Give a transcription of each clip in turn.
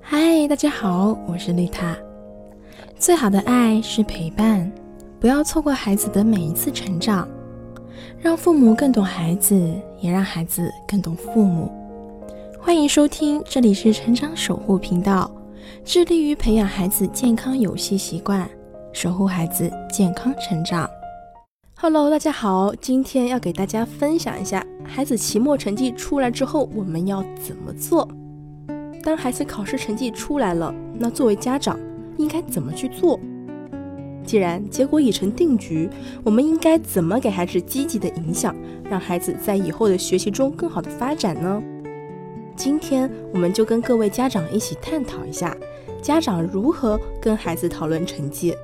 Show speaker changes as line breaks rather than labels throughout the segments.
嗨，大家好，我是丽塔。最好的爱是陪伴，不要错过孩子的每一次成长，让父母更懂孩子，也让孩子更懂父母。欢迎收听，这里是成长守护频道，致力于培养孩子健康游戏习惯，守护孩子健康成长。Hello，大家好，今天要给大家分享一下，孩子期末成绩出来之后，我们要怎么做？当孩子考试成绩出来了，那作为家长应该怎么去做？既然结果已成定局，我们应该怎么给孩子积极的影响，让孩子在以后的学习中更好的发展呢？今天我们就跟各位家长一起探讨一下，家长如何跟孩子讨论成绩。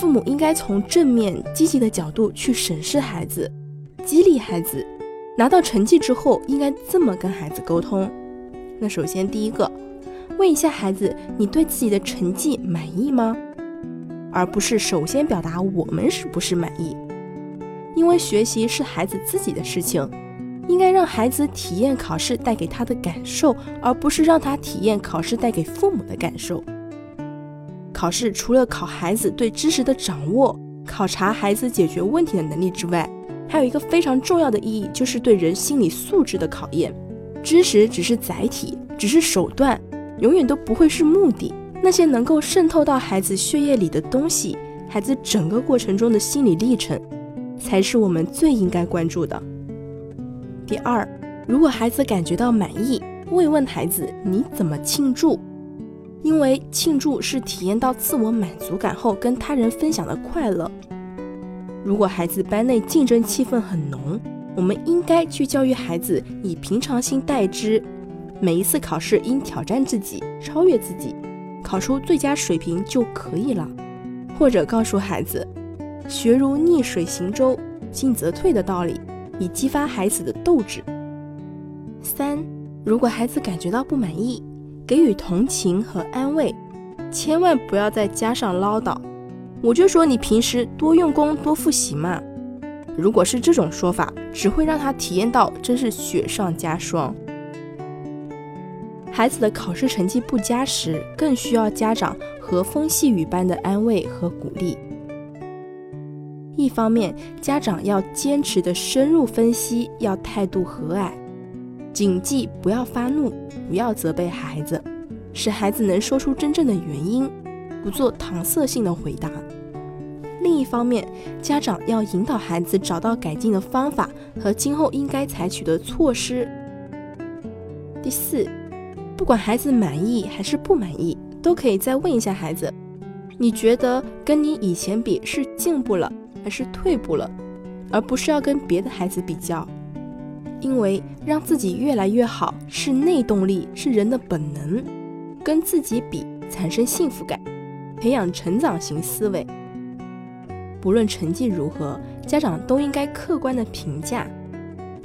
父母应该从正面积极的角度去审视孩子，激励孩子。拿到成绩之后，应该这么跟孩子沟通。那首先第一个，问一下孩子，你对自己的成绩满意吗？而不是首先表达我们是不是满意。因为学习是孩子自己的事情，应该让孩子体验考试带给他的感受，而不是让他体验考试带给父母的感受。考试除了考孩子对知识的掌握，考察孩子解决问题的能力之外，还有一个非常重要的意义，就是对人心理素质的考验。知识只是载体，只是手段，永远都不会是目的。那些能够渗透到孩子血液里的东西，孩子整个过程中的心理历程，才是我们最应该关注的。第二，如果孩子感觉到满意，慰问孩子你怎么庆祝？因为庆祝是体验到自我满足感后跟他人分享的快乐。如果孩子班内竞争气氛很浓，我们应该去教育孩子以平常心待之。每一次考试应挑战自己，超越自己，考出最佳水平就可以了。或者告诉孩子“学如逆水行舟，进则退”的道理，以激发孩子的斗志。三，如果孩子感觉到不满意，给予同情和安慰，千万不要再加上唠叨。我就说你平时多用功多复习嘛。如果是这种说法，只会让他体验到真是雪上加霜。孩子的考试成绩不佳时，更需要家长和风细雨般的安慰和鼓励。一方面，家长要坚持的深入分析，要态度和蔼。谨记不要发怒，不要责备孩子，使孩子能说出真正的原因，不做搪塞性的回答。一方面，家长要引导孩子找到改进的方法和今后应该采取的措施。第四，不管孩子满意还是不满意，都可以再问一下孩子：你觉得跟你以前比是进步了还是退步了？而不是要跟别的孩子比较。因为让自己越来越好是内动力，是人的本能。跟自己比，产生幸福感，培养成长型思维。不论成绩如何，家长都应该客观的评价，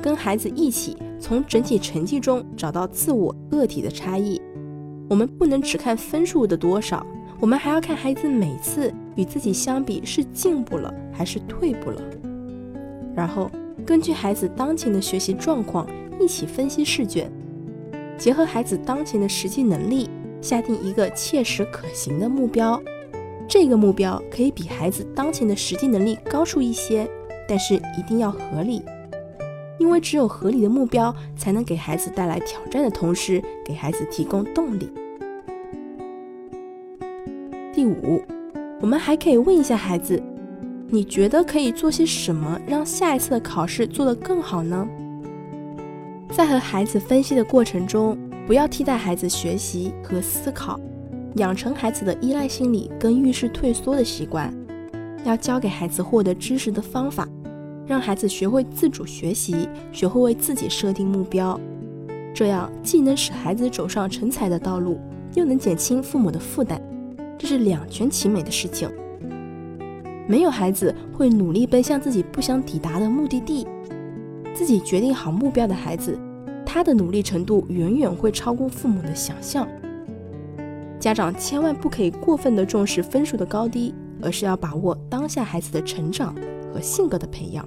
跟孩子一起从整体成绩中找到自我个体的差异。我们不能只看分数的多少，我们还要看孩子每次与自己相比是进步了还是退步了，然后。根据孩子当前的学习状况，一起分析试卷，结合孩子当前的实际能力，下定一个切实可行的目标。这个目标可以比孩子当前的实际能力高出一些，但是一定要合理。因为只有合理的目标，才能给孩子带来挑战的同时，给孩子提供动力。第五，我们还可以问一下孩子。你觉得可以做些什么，让下一次的考试做得更好呢？在和孩子分析的过程中，不要替代孩子学习和思考，养成孩子的依赖心理跟遇事退缩的习惯。要教给孩子获得知识的方法，让孩子学会自主学习，学会为自己设定目标。这样既能使孩子走上成才的道路，又能减轻父母的负担，这是两全其美的事情。没有孩子会努力奔向自己不想抵达的目的地，自己决定好目标的孩子，他的努力程度远远会超过父母的想象。家长千万不可以过分的重视分数的高低，而是要把握当下孩子的成长和性格的培养。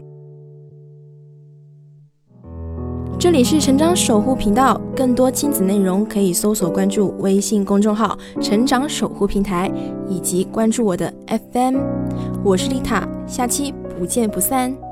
这里是成长守护频道，更多亲子内容可以搜索关注微信公众号“成长守护平台”，以及关注我的 FM。我是丽塔，下期不见不散。